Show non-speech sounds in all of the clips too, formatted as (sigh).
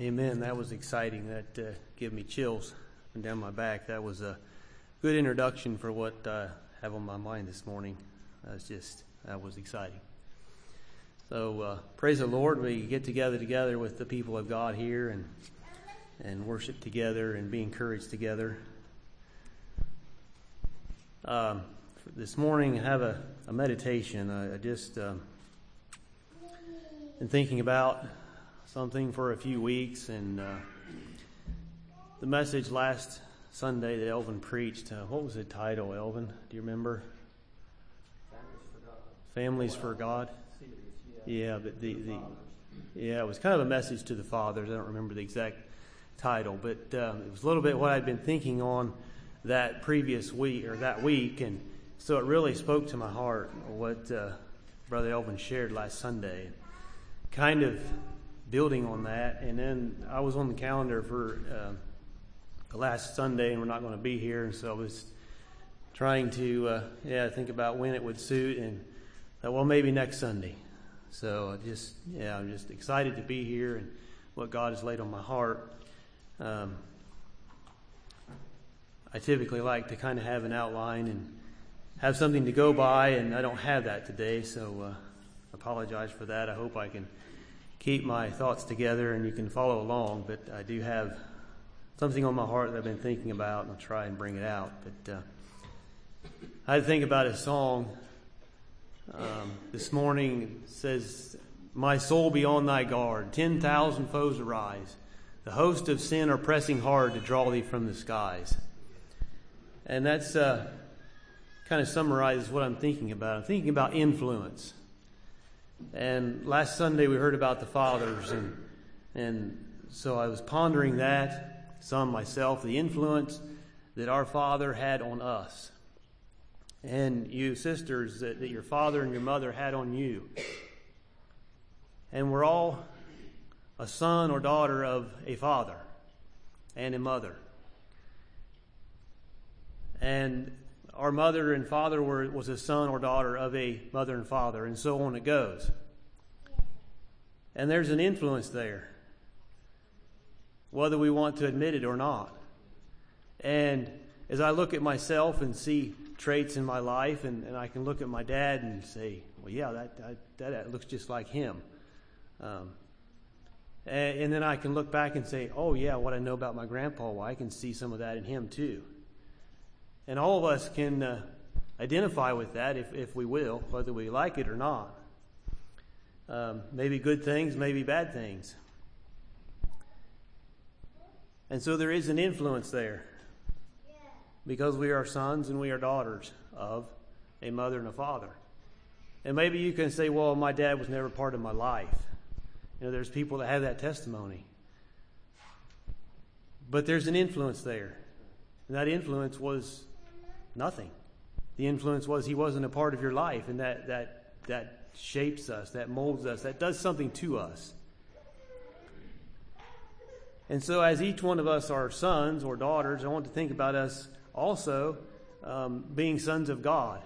Amen. That was exciting. That uh, gave me chills down my back. That was a good introduction for what I have on my mind this morning. That's just that was exciting. So uh, praise the Lord. We get together together with the people of God here and and worship together and be encouraged together. Um, this morning, I have a, a meditation. I, I just um, thinking about something for a few weeks, and uh, the message last Sunday that Elvin preached. Uh, what was the title, Elvin? Do you remember? Families for God. Families for God. Yeah, but the, the yeah, it was kind of a message to the fathers. I don't remember the exact title, but um, it was a little bit what I'd been thinking on that previous week or that week, and so it really spoke to my heart what uh, Brother Elvin shared last Sunday. Kind of building on that. And then I was on the calendar for uh, the last Sunday, and we're not going to be here. And so I was trying to, uh, yeah, think about when it would suit, and thought, well, maybe next Sunday. So just, yeah, I'm just excited to be here and what God has laid on my heart. Um, I typically like to kind of have an outline and have something to go by, and I don't have that today, so uh, apologize for that. I hope I can keep my thoughts together and you can follow along, but I do have something on my heart that I've been thinking about, and I'll try and bring it out. But uh, I think about a song um, this morning. Says, My soul be on thy guard, 10,000 foes arise. The host of sin are pressing hard to draw thee from the skies. And that's uh, kind of summarizes what I'm thinking about. I'm thinking about influence. And last Sunday we heard about the fathers, and and so I was pondering that some myself, the influence that our father had on us, and you sisters that, that your father and your mother had on you. And we're all a son or daughter of a father and a mother. And our mother and father were, was a son or daughter of a mother and father, and so on it goes. And there's an influence there, whether we want to admit it or not. And as I look at myself and see traits in my life, and, and I can look at my dad and say, well, yeah, that, that, that looks just like him. Um, and, and, then I can look back and say, oh, yeah, what I know about my grandpa, well, I can see some of that in him too. And all of us can uh, identify with that if, if we will, whether we like it or not. Um, maybe good things, maybe bad things. And so there is an influence there because we are sons and we are daughters of a mother and a father. And maybe you can say, well, my dad was never part of my life. You know, there's people that have that testimony. But there's an influence there. And that influence was Nothing. The influence was he wasn't a part of your life, and that, that, that shapes us, that molds us, that does something to us. And so, as each one of us are sons or daughters, I want to think about us also um, being sons of God.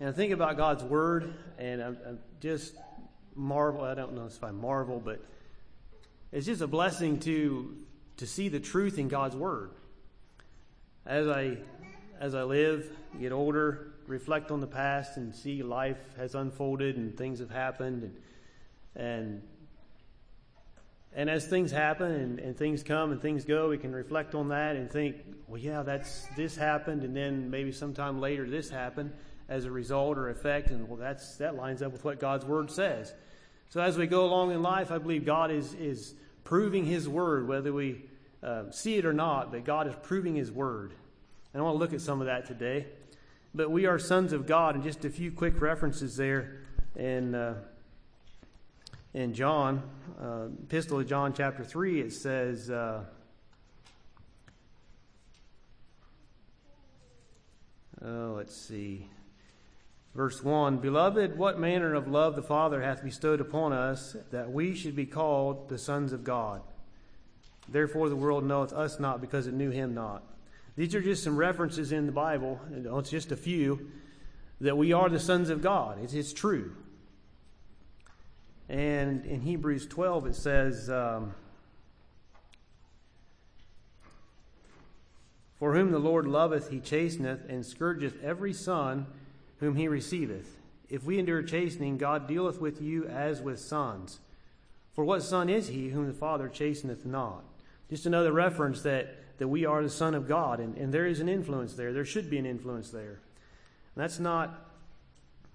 And I think about God's Word, and I, I just marvel. I don't know if I marvel, but it's just a blessing to to see the truth in God's Word. As I as I live, get older, reflect on the past and see life has unfolded and things have happened and and and as things happen and, and things come and things go, we can reflect on that and think, well, yeah, that's this happened, and then maybe sometime later this happened as a result or effect, and well, that's that lines up with what God's word says. So as we go along in life, I believe God is is proving His word, whether we uh, see it or not. But God is proving His word, and I want to look at some of that today. But we are sons of God, and just a few quick references there in, uh, in John, uh, Epistle of John, chapter 3, it says, uh, oh, let's see. Verse 1 Beloved, what manner of love the Father hath bestowed upon us, that we should be called the sons of God. Therefore the world knoweth us not, because it knew him not. These are just some references in the Bible, it's just a few, that we are the sons of God. It's, it's true. And in Hebrews 12, it says, um, For whom the Lord loveth, he chasteneth, and scourgeth every son whom he receiveth. If we endure chastening, God dealeth with you as with sons. For what son is he whom the Father chasteneth not? Just another reference that, that we are the Son of God, and, and there is an influence there. There should be an influence there. And that's not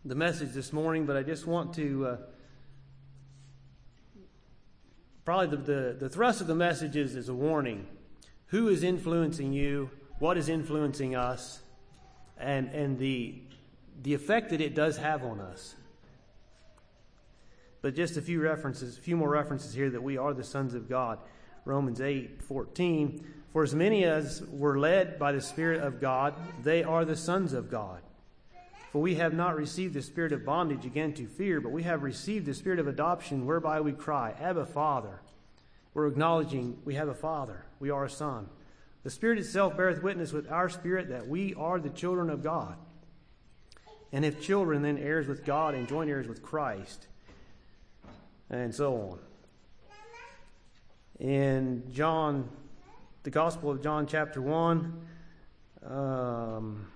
the message this morning, but I just want to. Uh, probably the, the, the thrust of the message is, is a warning. Who is influencing you? What is influencing us? And, and the, the effect that it does have on us. But just a few references, a few more references here that we are the sons of God. Romans 8 14. For as many as were led by the Spirit of God, they are the sons of God. For we have not received the spirit of bondage again to fear, but we have received the spirit of adoption, whereby we cry, Abba, Father. We're acknowledging we have a Father, we are a Son. The Spirit itself beareth witness with our spirit that we are the children of God. And if children, then heirs with God and joint heirs with Christ, and so on. In John, the Gospel of John, chapter 1, um,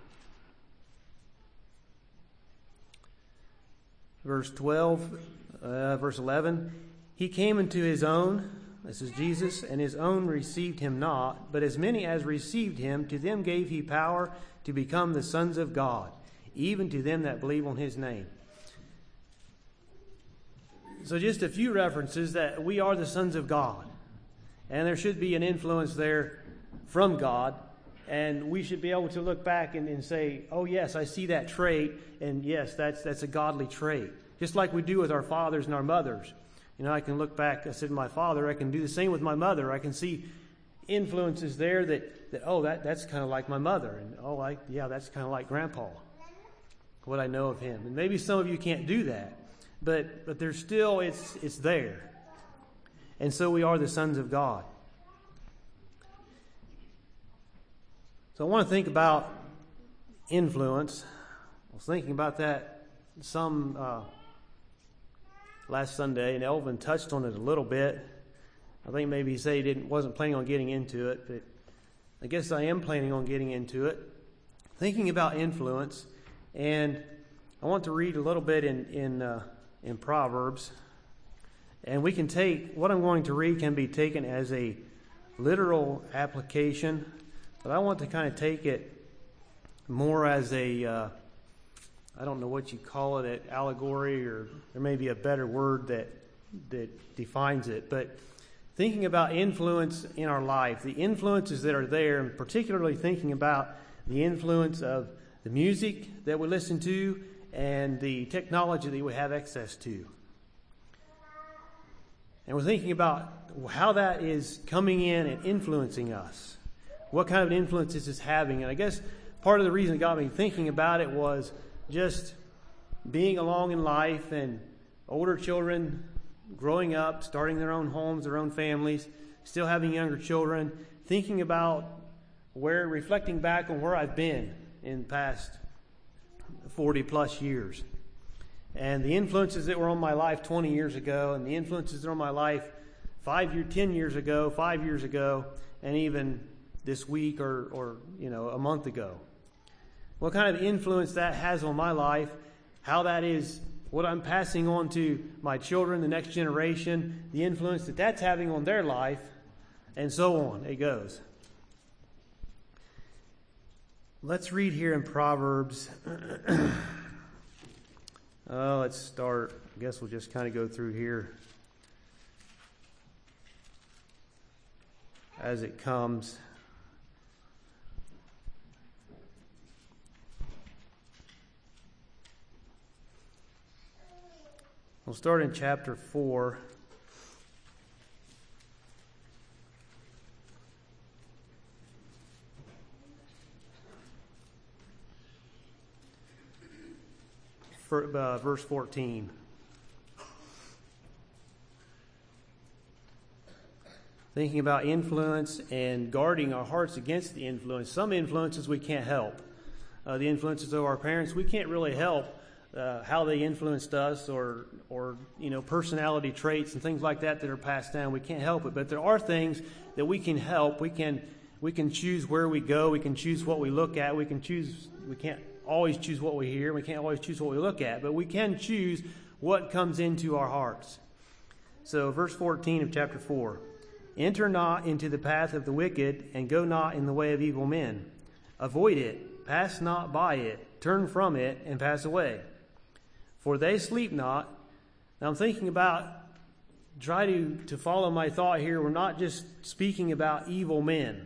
verse 12, uh, verse 11. He came into his own, this is Jesus, and his own received him not, but as many as received him, to them gave he power to become the sons of God, even to them that believe on his name. So, just a few references that we are the sons of God, and there should be an influence there from God and we should be able to look back and, and, say, oh, yes, I see that trait, and yes, that's, that's a godly trait. Just like we do with our fathers and our mothers. You know, I can look back, I said to my father, I can do the same with my mother. I can see influences there that, that oh, that, that's kind of like my mother. And oh, I, yeah, that's kind of like grandpa, what I know of him. And maybe some of you can't do that, but, but there's still, it's, it's there. And so we are the sons of God. So I want to think about influence. I was thinking about that some uh, last Sunday, and Elvin touched on it a little bit. I think maybe he said he didn't wasn't planning on getting into it, but I guess I am planning on getting into it. Thinking about influence, and I want to read a little bit in in uh, in Proverbs, and we can take what I'm going to read can be taken as a literal application but I want to kind of take it more as a uh, I don't know what you call it, an allegory, or there may be a better word that that defines it. But thinking about influence in our life, the influences that are there, and particularly thinking about the influence of the music that we listen to and the technology that we have access to. And we're thinking about how that is coming in and influencing us what kind of influence is this having? And I guess part of the reason it got me thinking about it was just being along in life and older children growing up, starting their own homes, their own families, still having younger children, thinking about where, reflecting back on where I've been in the past 40 plus years. And the influences that were on my life 20 years ago, and the influences that are on my life five year, 10 years ago, five years ago, and even this week or, or you know a month ago. What kind of influence that has on my life, how that is what I'm passing on to my children, the next generation, the influence that that's having on their life, and so on. It goes. Let's read here in Proverbs. (clears throat) uh, let's start. I guess we'll just kind of go through here as it comes. We'll start in chapter 4. For, uh, verse 14. Thinking about influence and guarding our hearts against the influence. Some influences we can't help. Uh, the influences of our parents, we can't really help uh, how they influenced us or, or, you know, personality traits and things like that that are passed down. We can't help it. But there are things that we can help. We can, we can choose where we go. We can choose what we look at. We can choose, we can't always choose what we hear. We can't always choose what we look at. But we can choose what comes into our hearts. So, verse 14 of chapter 4 Enter not into the path of the wicked, and go not in the way of evil men. Avoid it, pass not by it, turn from it, and pass away for they sleep not. Now I'm thinking about, try to, to follow my thought here. We're not just speaking about evil men,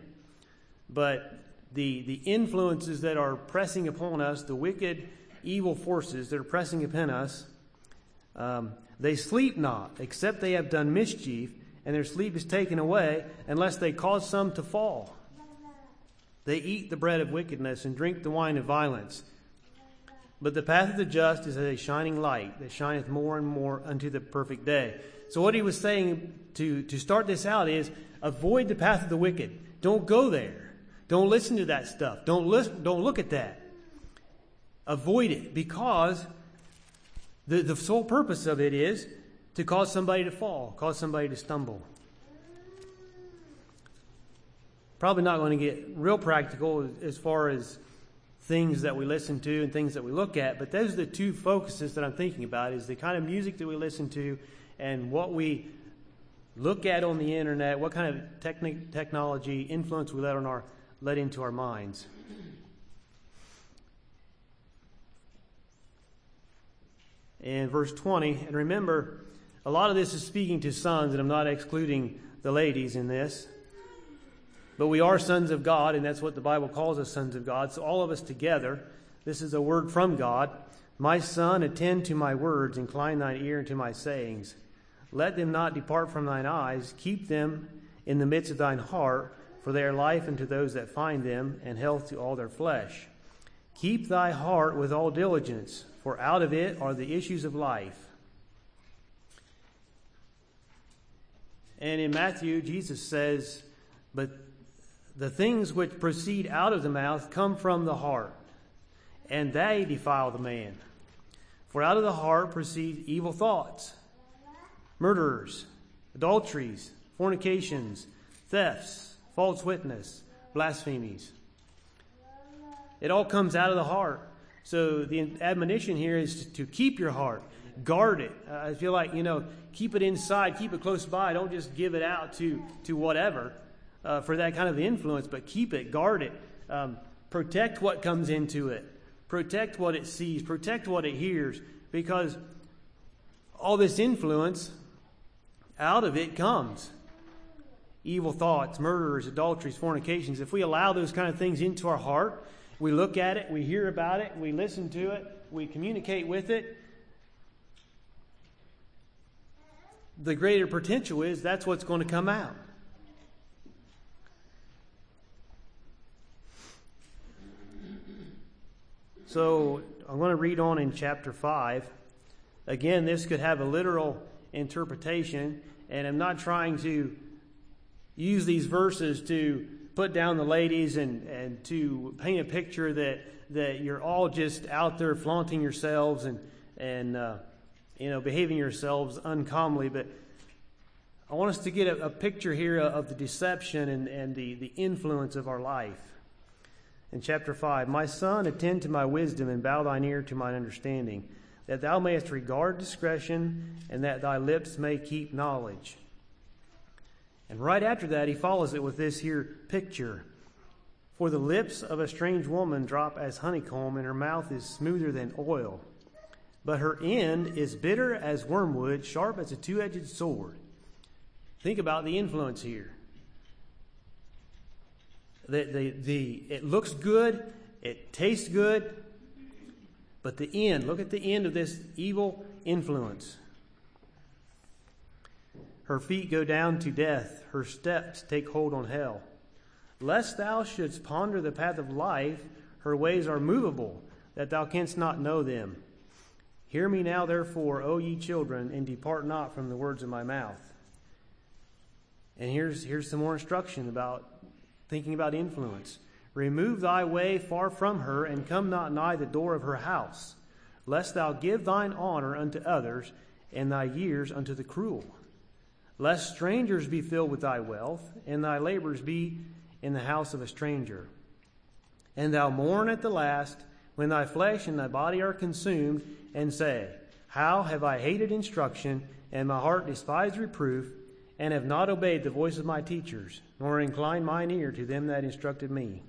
but the, the influences that are pressing upon us, the wicked, evil forces that are pressing upon us. Um, they sleep not, except they have done mischief, and their sleep is taken away, unless they cause some to fall. They eat the bread of wickedness and drink the wine of violence. But the path of the just is as a shining light that shineth more and more unto the perfect day. So what he was saying to, to start this out is avoid the path of the wicked. Don't go there. Don't listen to that stuff. Don't listen, don't look at that. Avoid it because the, the sole purpose of it is to cause somebody to fall, cause somebody to stumble. Probably not going to get real practical as far as things that we listen to and things that we look at. But those are the two focuses that I'm thinking about is the kind of music that we listen to and what we look at on the internet, what kind of techni- technology influence we let on our let into our minds. In verse 20, and remember, a lot of this is speaking to sons, and I'm not excluding the ladies in this. But we are sons of God, and that's what the Bible calls us sons of God. So, all of us together, this is a word from God. My son, attend to my words, incline thine ear unto my sayings. Let them not depart from thine eyes, keep them in the midst of thine heart, for they are life unto those that find them, and health to all their flesh. Keep thy heart with all diligence, for out of it are the issues of life. And in Matthew, Jesus says, But the things which proceed out of the mouth come from the heart, and they defile the man. For out of the heart proceed evil thoughts, murderers, adulteries, fornications, thefts, false witness, blasphemies. It all comes out of the heart. So the admonition here is to keep your heart, guard it. I feel like, you know, keep it inside, keep it close by. Don't just give it out to, to whatever uh, for that kind of influence, but keep it, guard it, um, protect what comes into it, protect what it sees, protect what it hears, because all this influence, out of it comes evil thoughts, murderers, adulteries, fornications. If we allow those kind of things into our heart, we look at it, we hear about it, we listen to it, we communicate with it. The greater potential is that's what's going to come out. So I'm going to read on in chapter 5. Again, this could have a literal interpretation, and I'm not trying to use these verses to put down the ladies and, and to paint a picture that, that you're all just out there flaunting yourselves and, and uh, you know, behaving yourselves uncommonly. But I want us to get a, a picture here of the deception and, and the, the influence of our life in chapter 5 My son, attend to my wisdom and bow thine ear to mine understanding, that thou mayest regard discretion and that thy lips may keep knowledge. And right after that, he follows it with this here picture. For the lips of a strange woman drop as honeycomb, and her mouth is smoother than oil. But her end is bitter as wormwood, sharp as a two edged sword. Think about the influence here. The, the, the, it looks good, it tastes good, but the end, look at the end of this evil influence. Her feet go down to death, her steps take hold on hell. Lest thou shouldst ponder the path of life, her ways are movable, that thou canst not know them. Hear me now, therefore, O ye children, and depart not from the words of my mouth. And here's, here's some more instruction about thinking about influence. Remove thy way far from her, and come not nigh the door of her house. lest thou give thine honor unto others, and thy years unto the cruel. Lest strangers be filled with thy wealth, and thy labors be in the house of a stranger. And thou mourn at the last, when thy flesh and thy body are consumed, and say, How have I hated instruction, and my heart despised reproof, and have not obeyed the voice of my teachers, nor inclined mine ear to them that instructed me.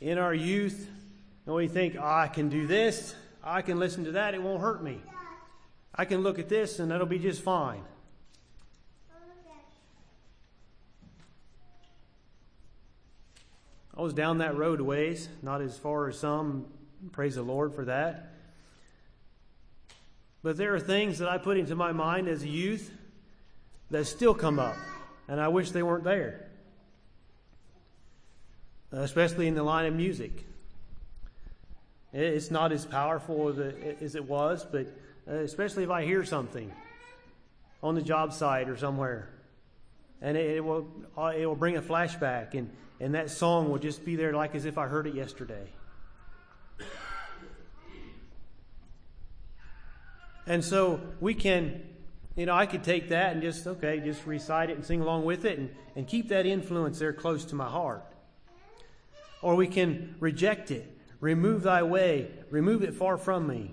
In our youth, and we think, oh, I can do this, I can listen to that, it won't hurt me. I can look at this and that'll be just fine. I was down that road ways, not as far as some. Praise the Lord for that. But there are things that I put into my mind as a youth that still come up, and I wish they weren't there. Especially in the line of music. It's not as powerful as it was, but uh, especially if I hear something on the job site or somewhere, and it will uh, it will bring a flashback, and and that song will just be there like as if I heard it yesterday. And so we can, you know, I could take that and just, okay, just recite it and sing along with it and, and keep that influence there close to my heart. Or we can reject it, remove thy way, remove it far from me.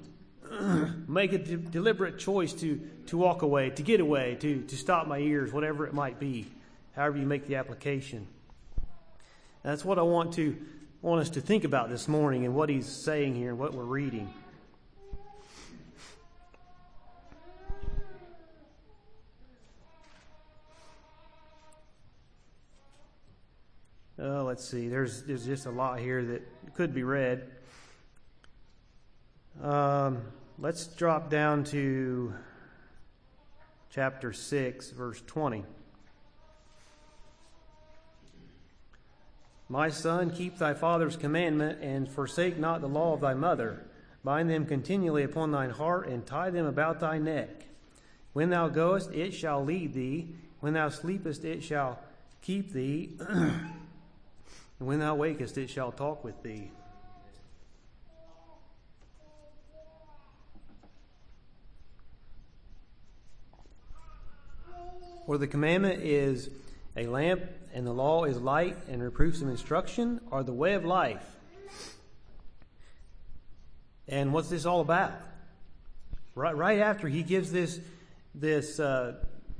(clears throat) Make a de- deliberate choice to, to walk away, to get away, to, to stop my ears, whatever it might be, however you make the application. that's what I want to want us to think about this morning and what he's saying here and what we're reading. Uh, let's see. There's there's just a lot here that could be read. Um, let's drop down to chapter six, verse twenty. My son, keep thy father's commandment, and forsake not the law of thy mother. Bind them continually upon thine heart, and tie them about thy neck. When thou goest, it shall lead thee. When thou sleepest, it shall keep thee. (clears throat) And when thou wakest, it shall talk with thee. For the commandment is a lamp, and the law is light, and reproofs of instruction are the way of life. And what's this all about? Right, right after he gives this, this uh,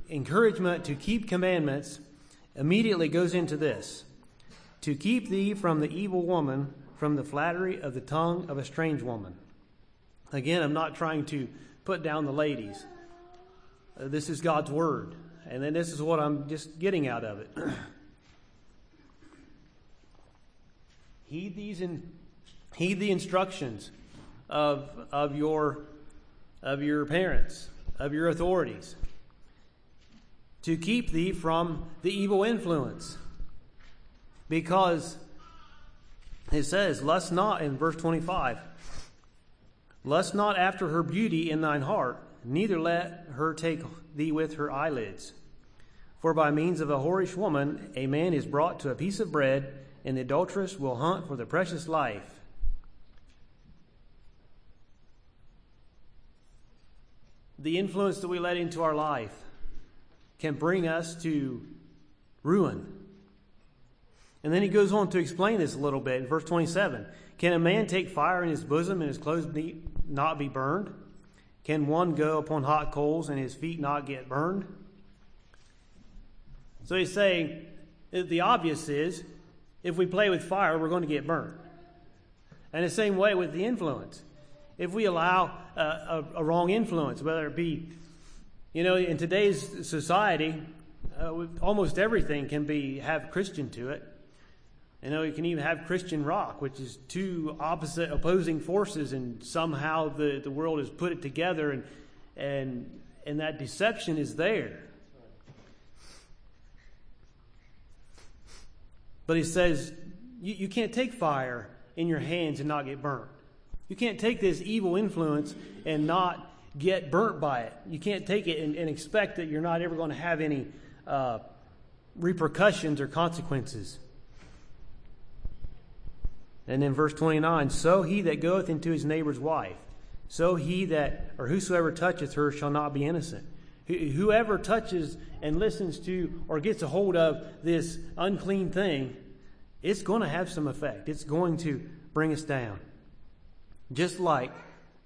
encouragement to keep commandments, immediately goes into this to keep thee from the evil woman, from the flattery of the tongue of a strange woman. Again, I'm not trying to put down the ladies. Uh, this is God's word. And then this is what I'm just getting out of it. (clears throat) heed these in, heed the instructions of, of, your, of your parents, of your authorities, to keep thee from the evil influence. Because it says, Lust not, in verse 25, lust not after her beauty in thine heart, neither let her take thee with her eyelids. For by means of a whorish woman, a man is brought to a piece of bread, and the adulteress will hunt for the precious life. The influence that we let into our life can bring us to ruin. And then he goes on to explain this a little bit in verse 27. Can a man take fire in his bosom and his clothes not be burned? Can one go upon hot coals and his feet not get burned? So he's saying the obvious is if we play with fire, we're going to get burned. And the same way with the influence. If we allow a, a, a wrong influence, whether it be, you know, in today's society, uh, almost everything can be have Christian to it. Know, you can even have Christian rock, which is two opposite opposing forces, and somehow the, the world has put it together, and, and, and that deception is there. But he says, you, you can't take fire in your hands and not get burnt. You can't take this evil influence and not get burnt by it. You can't take it and, and expect that you're not ever going to have any uh, repercussions or consequences. And then verse 29 So he that goeth into his neighbor's wife, so he that, or whosoever toucheth her, shall not be innocent. Whoever touches and listens to or gets a hold of this unclean thing, it's going to have some effect. It's going to bring us down. Just like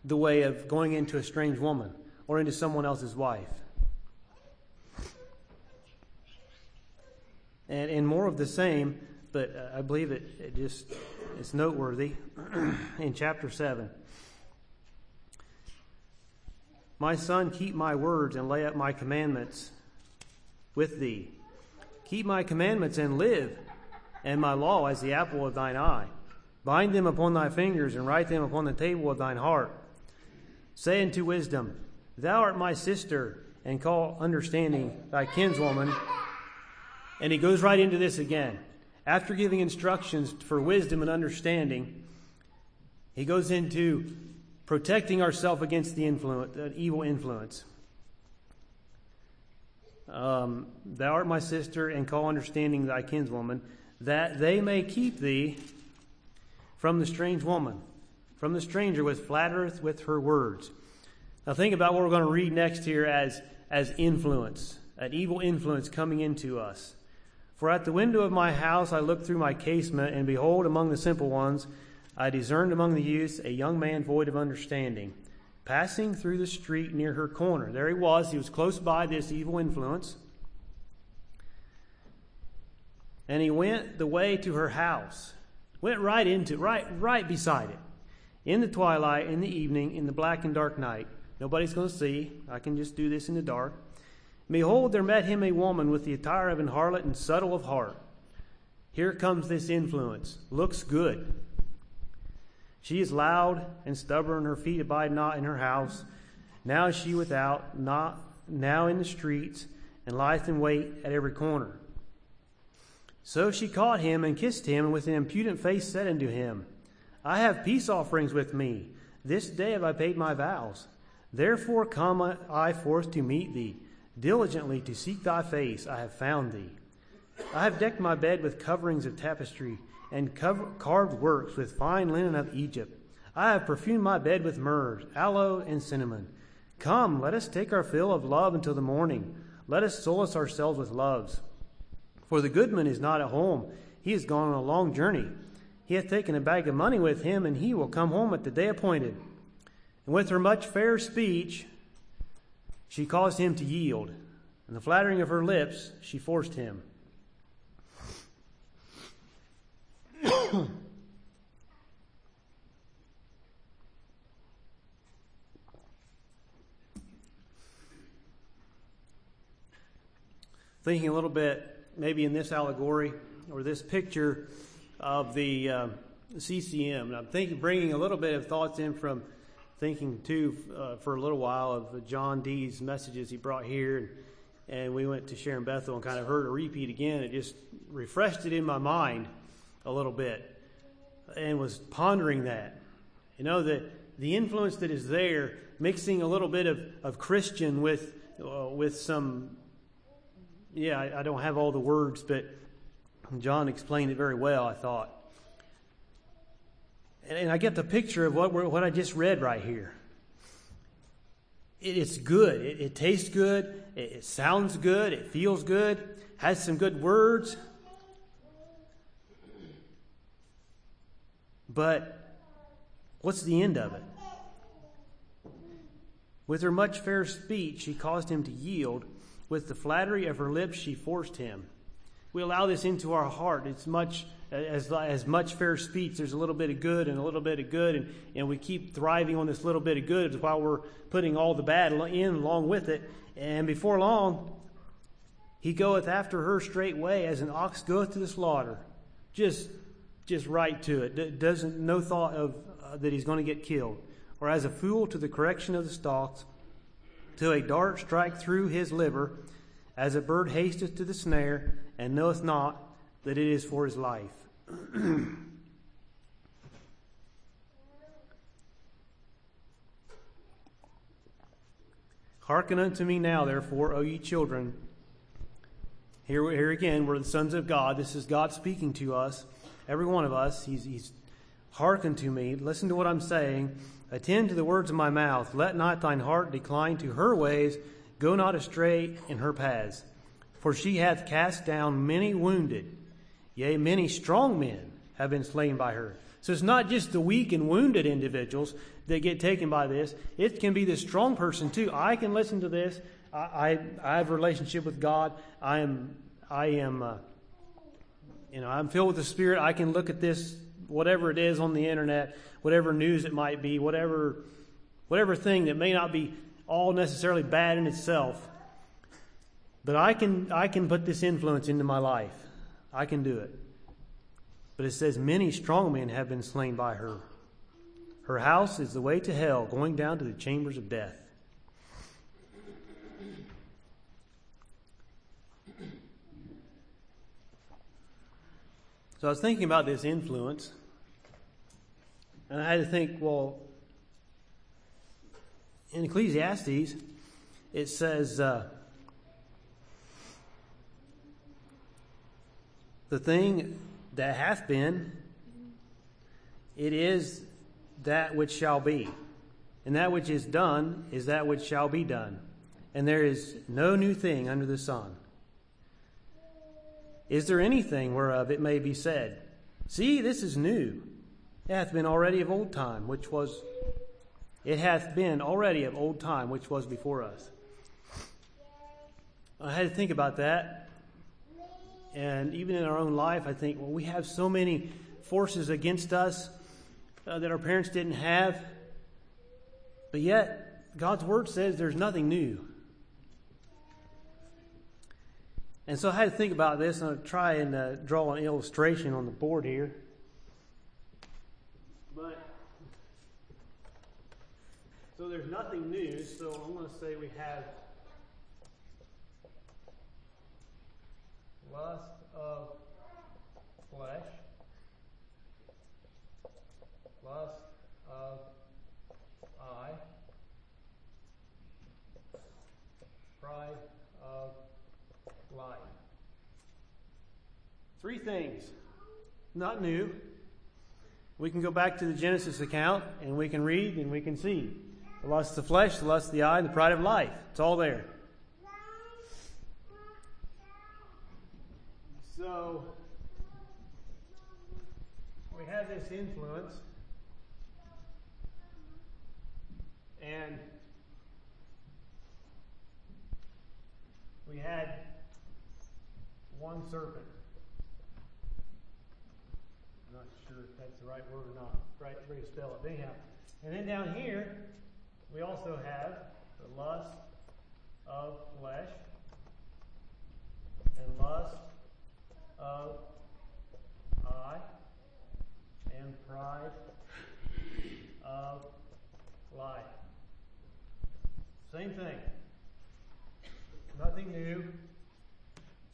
the way of going into a strange woman or into someone else's wife. And, and more of the same, but uh, I believe it, it just it's noteworthy (clears throat) in chapter 7. My son, keep my words and lay up my commandments with thee. Keep my commandments and live, and my law as the apple of thine eye. Bind them upon thy fingers and write them upon the table of thine heart. Say unto wisdom, Thou art my sister, and call understanding thy kinswoman. And he goes right into this again. After giving instructions for wisdom and understanding, he goes into protecting ourselves against the influence, uh, evil influence. Um, Thou art my sister, and call understanding thy kinswoman, that they may keep thee from the strange woman, from the stranger which flattereth with her words. Now think about what we're going to read next here as, as influence, an evil influence coming into us. For at the window of my house I looked through my casement, and behold, among the simple ones, I discerned among the youths a young man void of understanding, passing through the street near her corner. There he was. He was close by this evil influence. And he went the way to her house Went right into right right beside it. In the twilight, in the evening, in the black and dark night. Nobody's going to see. I can just do this in the dark. Behold, there met him a woman with the attire of an harlot and subtle of heart. Here comes this influence. Looks good. She is loud and stubborn, her feet abide not in her house. Now is she without, not now in the streets, and lieth in wait at every corner. So she caught him and kissed him, and with an impudent face said unto him, I have peace offerings with me. This day have I paid my vows. Therefore come I forth to meet thee. Diligently to seek thy face, I have found thee. I have decked my bed with coverings of tapestry, and carved works with fine linen of Egypt. I have perfumed my bed with myrrh, aloe, and cinnamon. Come, let us take our fill of love until the morning. Let us solace ourselves with loves. For the goodman is not at home. He is gone on a long journey. He hath taken a bag of money with him, and he will come home at the day appointed. And with her much fair speech, she caused him to yield. And the flattering of her lips, she forced him. (coughs) Thinking a little bit maybe in this allegory or this picture of the uh, CCM. I'm thinking, bringing a little bit of thoughts in from thinking too uh, for a little while of John Dee's messages he brought here. And, and we went to Sharon Bethel and kind of heard a repeat again. It just refreshed it in my mind a little bit and was pondering that. You know, the, the influence that is there, mixing a little bit of, of Christian with, uh, with some yeah, I, I don't have all the words, but John explained it very well, I thought. And, and I get the picture of what, what I just read right here. It, it's good. It, it, tastes good. It, it sounds good. It feels good. Has some good words. But what's the end of it? With her much fair speech, she caused him to yield with the flattery of her lips, she forced him. We allow this into our heart. It's much as, as much fair speech. There's a little bit of good and a little bit of good, and, and we keep thriving on this little bit of good while we're putting all the bad in along with it. And before long, he goeth after her straightway as an ox goeth to the slaughter. Just, just right to it. Doesn't no thought of uh, that he's going to get killed. Or as a fool to the correction of the stalks, till a dart strike through his liver, as a bird hasteth to the snare, and knoweth not that it is for his life. (clears throat) Hearken unto me now, therefore, O ye children. Here, here again, we're the sons of God. This is God speaking to us, every one of us. He's, he's Hearken to me, listen to what I'm saying, attend to the words of my mouth. Let not thine heart decline to her ways, go not astray in her paths. For she hath cast down many wounded, yea, many strong men have been slain by her. So it's not just the weak and wounded individuals that get taken by this. It can be the strong person too. I can listen to this. I, I, I have a relationship with God. I am, I am, uh, you know, I'm filled with the Spirit. I can look at this, whatever it is on the internet, whatever news it might be, whatever, whatever thing that may not be all necessarily bad in itself. But I can, I can put this influence into my life. I can do it. But it says, Many strong men have been slain by her. Her house is the way to hell, going down to the chambers of death. So I was thinking about this influence, and I had to think, well, in Ecclesiastes, it says, uh, the thing that hath been, it is that which shall be. And that which is done is that which shall be done. And there is no new thing under the sun. Is there anything whereof it may be said, See, this is new? It hath been already of old time, which was, it hath been already of old time, which was before us. I had to think about that. And even in our own life, I think, well, we have so many forces against us uh, that our parents didn't have. But yet, God's Word says there's nothing new. And so I had to think about this, and I'll try and uh, draw an illustration on the board here. But so there's nothing new. So I'm going to say we have lust of flesh, lust of eye, pride of life. Three things, not new. We can go back to the Genesis account and we can read and we can see the lust of the flesh, the lust of the eye, and the pride of life. It's all there. So, we have this influence, and we had one serpent. I'm not sure if that's the right word or not, right way to spell it. Anyhow, and then down here, we also have the lust of flesh and lust of eye and pride of life. Same thing. Nothing new.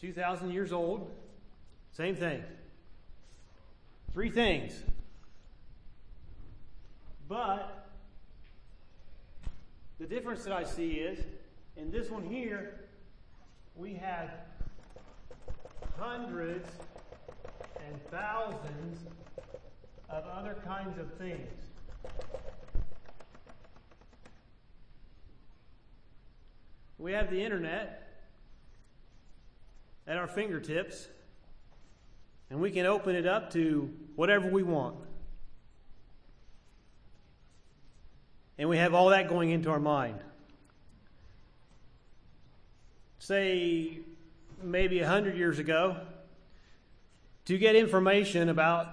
2,000 years old. Same thing. Three things. But the difference that I see is in this one here, we have hundreds and thousands of other kinds of things. We have the internet at our fingertips, and we can open it up to whatever we want. And we have all that going into our mind. Say, maybe a hundred years ago, to get information about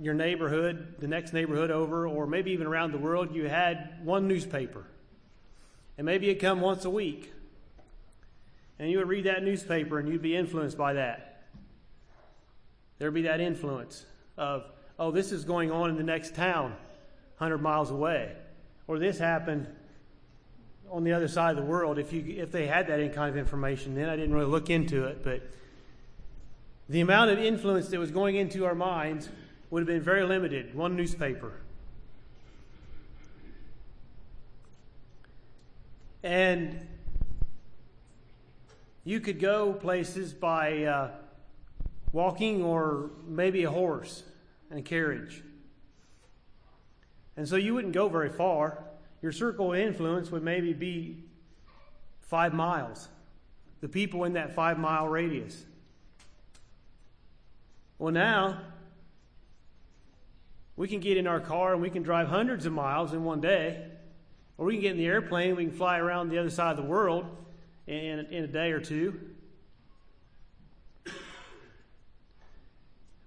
your neighborhood, the next neighborhood over, or maybe even around the world, you had one newspaper. And maybe it'd come once a week. And you would read that newspaper and you'd be influenced by that. There'd be that influence of, oh, this is going on in the next town, 100 miles away. Or this happened on the other side of the world. If, you, if they had that any kind of information, then I didn't really look into it. But the amount of influence that was going into our minds would have been very limited. One newspaper. And you could go places by uh, walking or maybe a horse and a carriage. And so you wouldn't go very far. Your circle of influence would maybe be five miles, the people in that five mile radius. Well, now we can get in our car and we can drive hundreds of miles in one day, or we can get in the airplane and we can fly around the other side of the world in, in a day or two.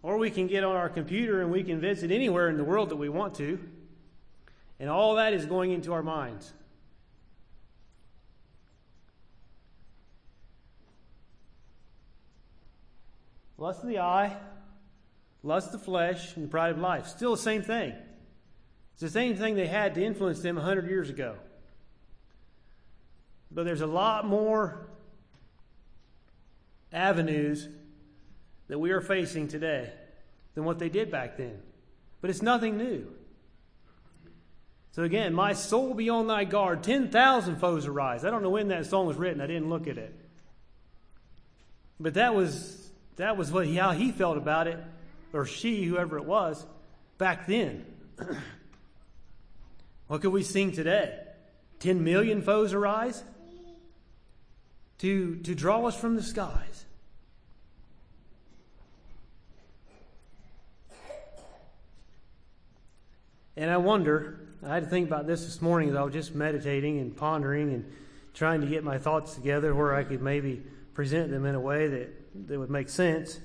Or we can get on our computer and we can visit anywhere in the world that we want to. And all that is going into our minds. Lust of the eye, lust of the flesh, and the pride of life. Still the same thing. It's the same thing they had to influence them 100 years ago. But there's a lot more avenues that we are facing today than what they did back then. But it's nothing new. So again, my soul be on thy guard, 10,000 foes arise. I don't know when that song was written, I didn't look at it. But that was that was what how he felt about it, or she, whoever it was, back then. (clears throat) what could we sing today? 10 million foes arise to, to draw us from the skies. And I wonder, I had to think about this this morning as I was just meditating and pondering and trying to get my thoughts together where I could maybe present them in a way that, that would make sense.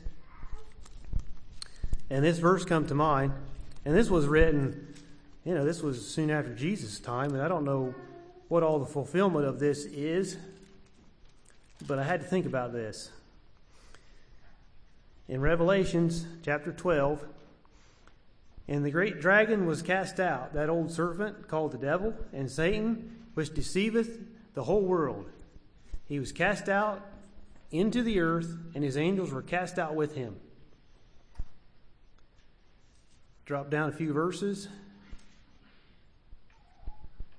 And this verse come to mind, and this was written, you know, this was soon after Jesus' time, and I don't know what all the fulfillment of this is, but I had to think about this. In Revelations chapter 12, and the great dragon was cast out, that old serpent called the devil and Satan, which deceiveth the whole world. He was cast out into the earth, and his angels were cast out with him. Drop down a few verses.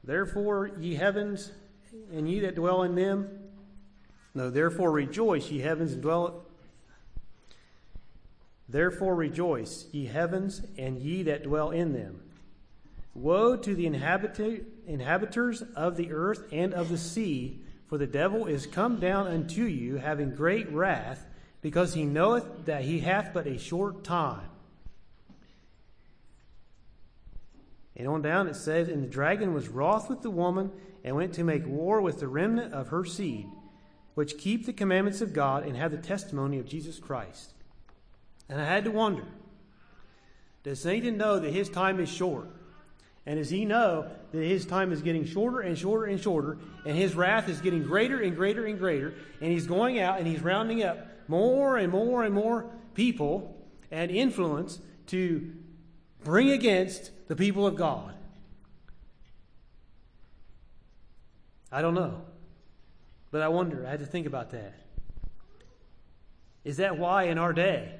Therefore, ye heavens, and ye that dwell in them, no, therefore rejoice, ye heavens, and dwell Therefore rejoice, ye heavens, and ye that dwell in them. Woe to the inhabitants of the earth and of the sea, for the devil is come down unto you, having great wrath, because he knoweth that he hath but a short time. And on down it says, And the dragon was wroth with the woman, and went to make war with the remnant of her seed, which keep the commandments of God and have the testimony of Jesus Christ. And I had to wonder does Satan know that his time is short? And does he know that his time is getting shorter and shorter and shorter, and his wrath is getting greater and greater and greater, and he's going out and he's rounding up more and more and more people and influence to bring against the people of God? I don't know. But I wonder, I had to think about that. Is that why in our day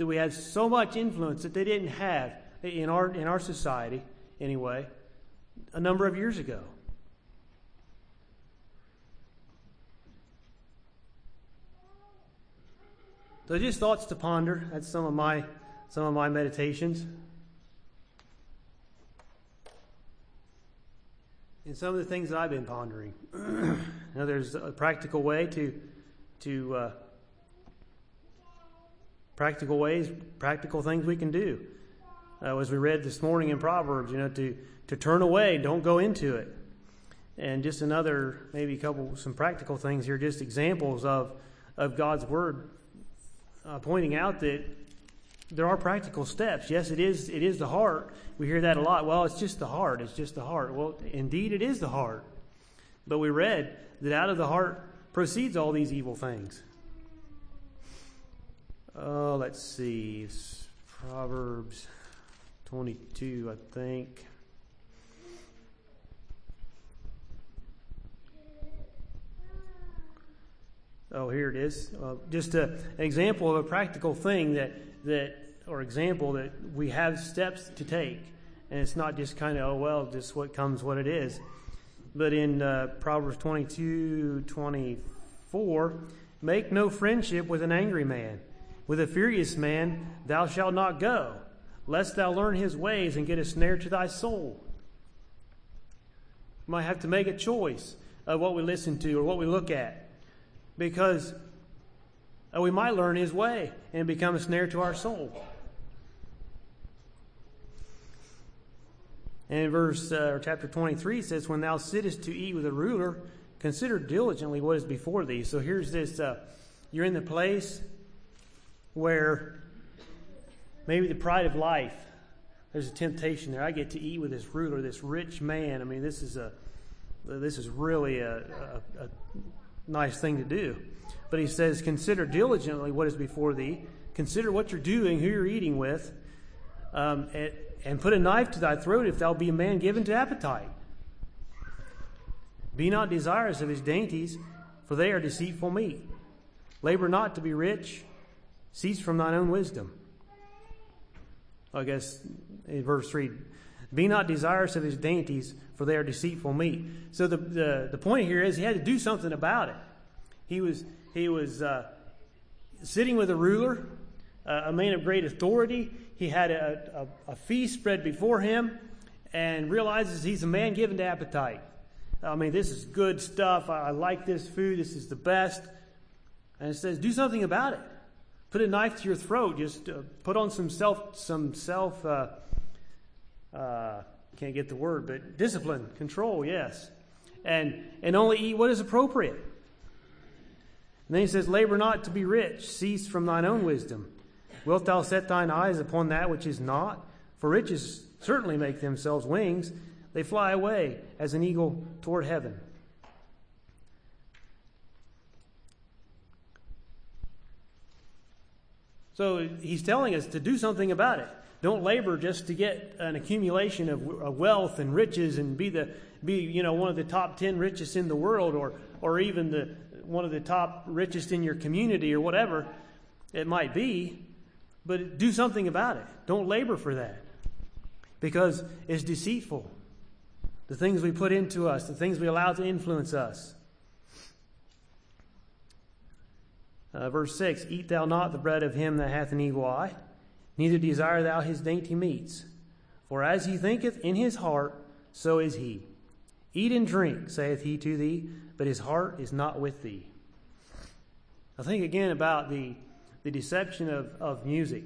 that we had so much influence that they didn't have in our, in our society, anyway, a number of years ago. So just thoughts to ponder. That's some of my some of my meditations. And some of the things that I've been pondering. (clears throat) now there's a practical way to to uh, practical ways, practical things we can do. Uh, as we read this morning in Proverbs, you know, to, to turn away, don't go into it. And just another, maybe a couple, some practical things here, just examples of, of God's Word uh, pointing out that there are practical steps. Yes, it is, it is the heart. We hear that a lot. Well, it's just the heart. It's just the heart. Well, indeed, it is the heart. But we read that out of the heart proceeds all these evil things. Oh, let's see. It's Proverbs 22, I think. Oh, here it is. Uh, just a, an example of a practical thing that, that, or example that we have steps to take. And it's not just kind of, oh, well, just what comes, what it is. But in uh, Proverbs 22, 24, make no friendship with an angry man with a furious man thou shalt not go, lest thou learn his ways and get a snare to thy soul. We might have to make a choice of what we listen to or what we look at because uh, we might learn his way and become a snare to our soul. And in verse uh, chapter 23 says, When thou sittest to eat with a ruler, consider diligently what is before thee. So here's this uh, you're in the place where maybe the pride of life, there's a temptation there. I get to eat with this ruler, this rich man. I mean, this is a this is really a, a, a nice thing to do. But he says, Consider diligently what is before thee, consider what you're doing, who you're eating with. Um, and, and put a knife to thy throat if thou be a man given to appetite. Be not desirous of his dainties, for they are deceitful meat. Labor not to be rich, cease from thine own wisdom. I guess in verse 3 Be not desirous of his dainties, for they are deceitful meat. So the, the, the point here is he had to do something about it. He was, he was uh, sitting with a ruler, uh, a man of great authority he had a, a, a feast spread before him and realizes he's a man given to appetite. I mean, this is good stuff. I, I like this food. This is the best. And it says, do something about it. Put a knife to your throat. Just uh, put on some self, some self, uh, uh, can't get the word, but discipline, control, yes. And, and only eat what is appropriate. And then he says, labor not to be rich. Cease from thine own wisdom. Wilt thou set thine eyes upon that which is not? For riches certainly make themselves wings. They fly away as an eagle toward heaven. So he's telling us to do something about it. Don't labor just to get an accumulation of, wealth and riches and be the be you know one of the top ten richest in the world or or even the one of the top richest in your community or whatever it might be. But do something about it. Don't labor for that because it's deceitful. The things we put into us, the things we allow to influence us. Uh, verse 6 Eat thou not the bread of him that hath an evil eye, neither desire thou his dainty meats. For as he thinketh in his heart, so is he. Eat and drink, saith he to thee, but his heart is not with thee. I think again about the the deception of, of music.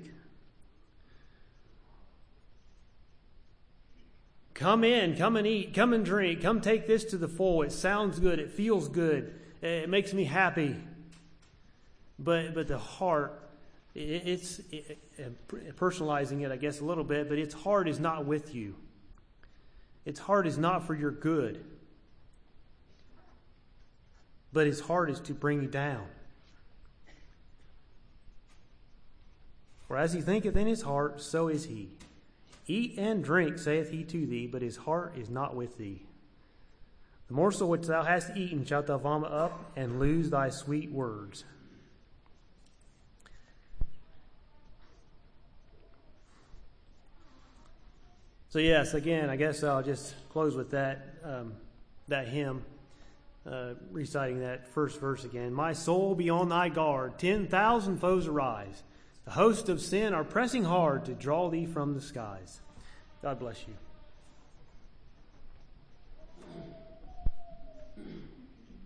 Come in, come and eat, come and drink, come take this to the full. It sounds good, it feels good, it makes me happy. But, but the heart, it, it's it, personalizing it, I guess, a little bit, but its heart is not with you. Its heart is not for your good, but its heart is to bring you down. For as he thinketh in his heart, so is he. Eat and drink, saith he to thee, but his heart is not with thee. The morsel which thou hast eaten shalt thou vomit up, and lose thy sweet words. So yes, again, I guess I'll just close with that um, that hymn, uh, reciting that first verse again. My soul be on thy guard; ten thousand foes arise. The hosts of sin are pressing hard to draw thee from the skies. God bless you.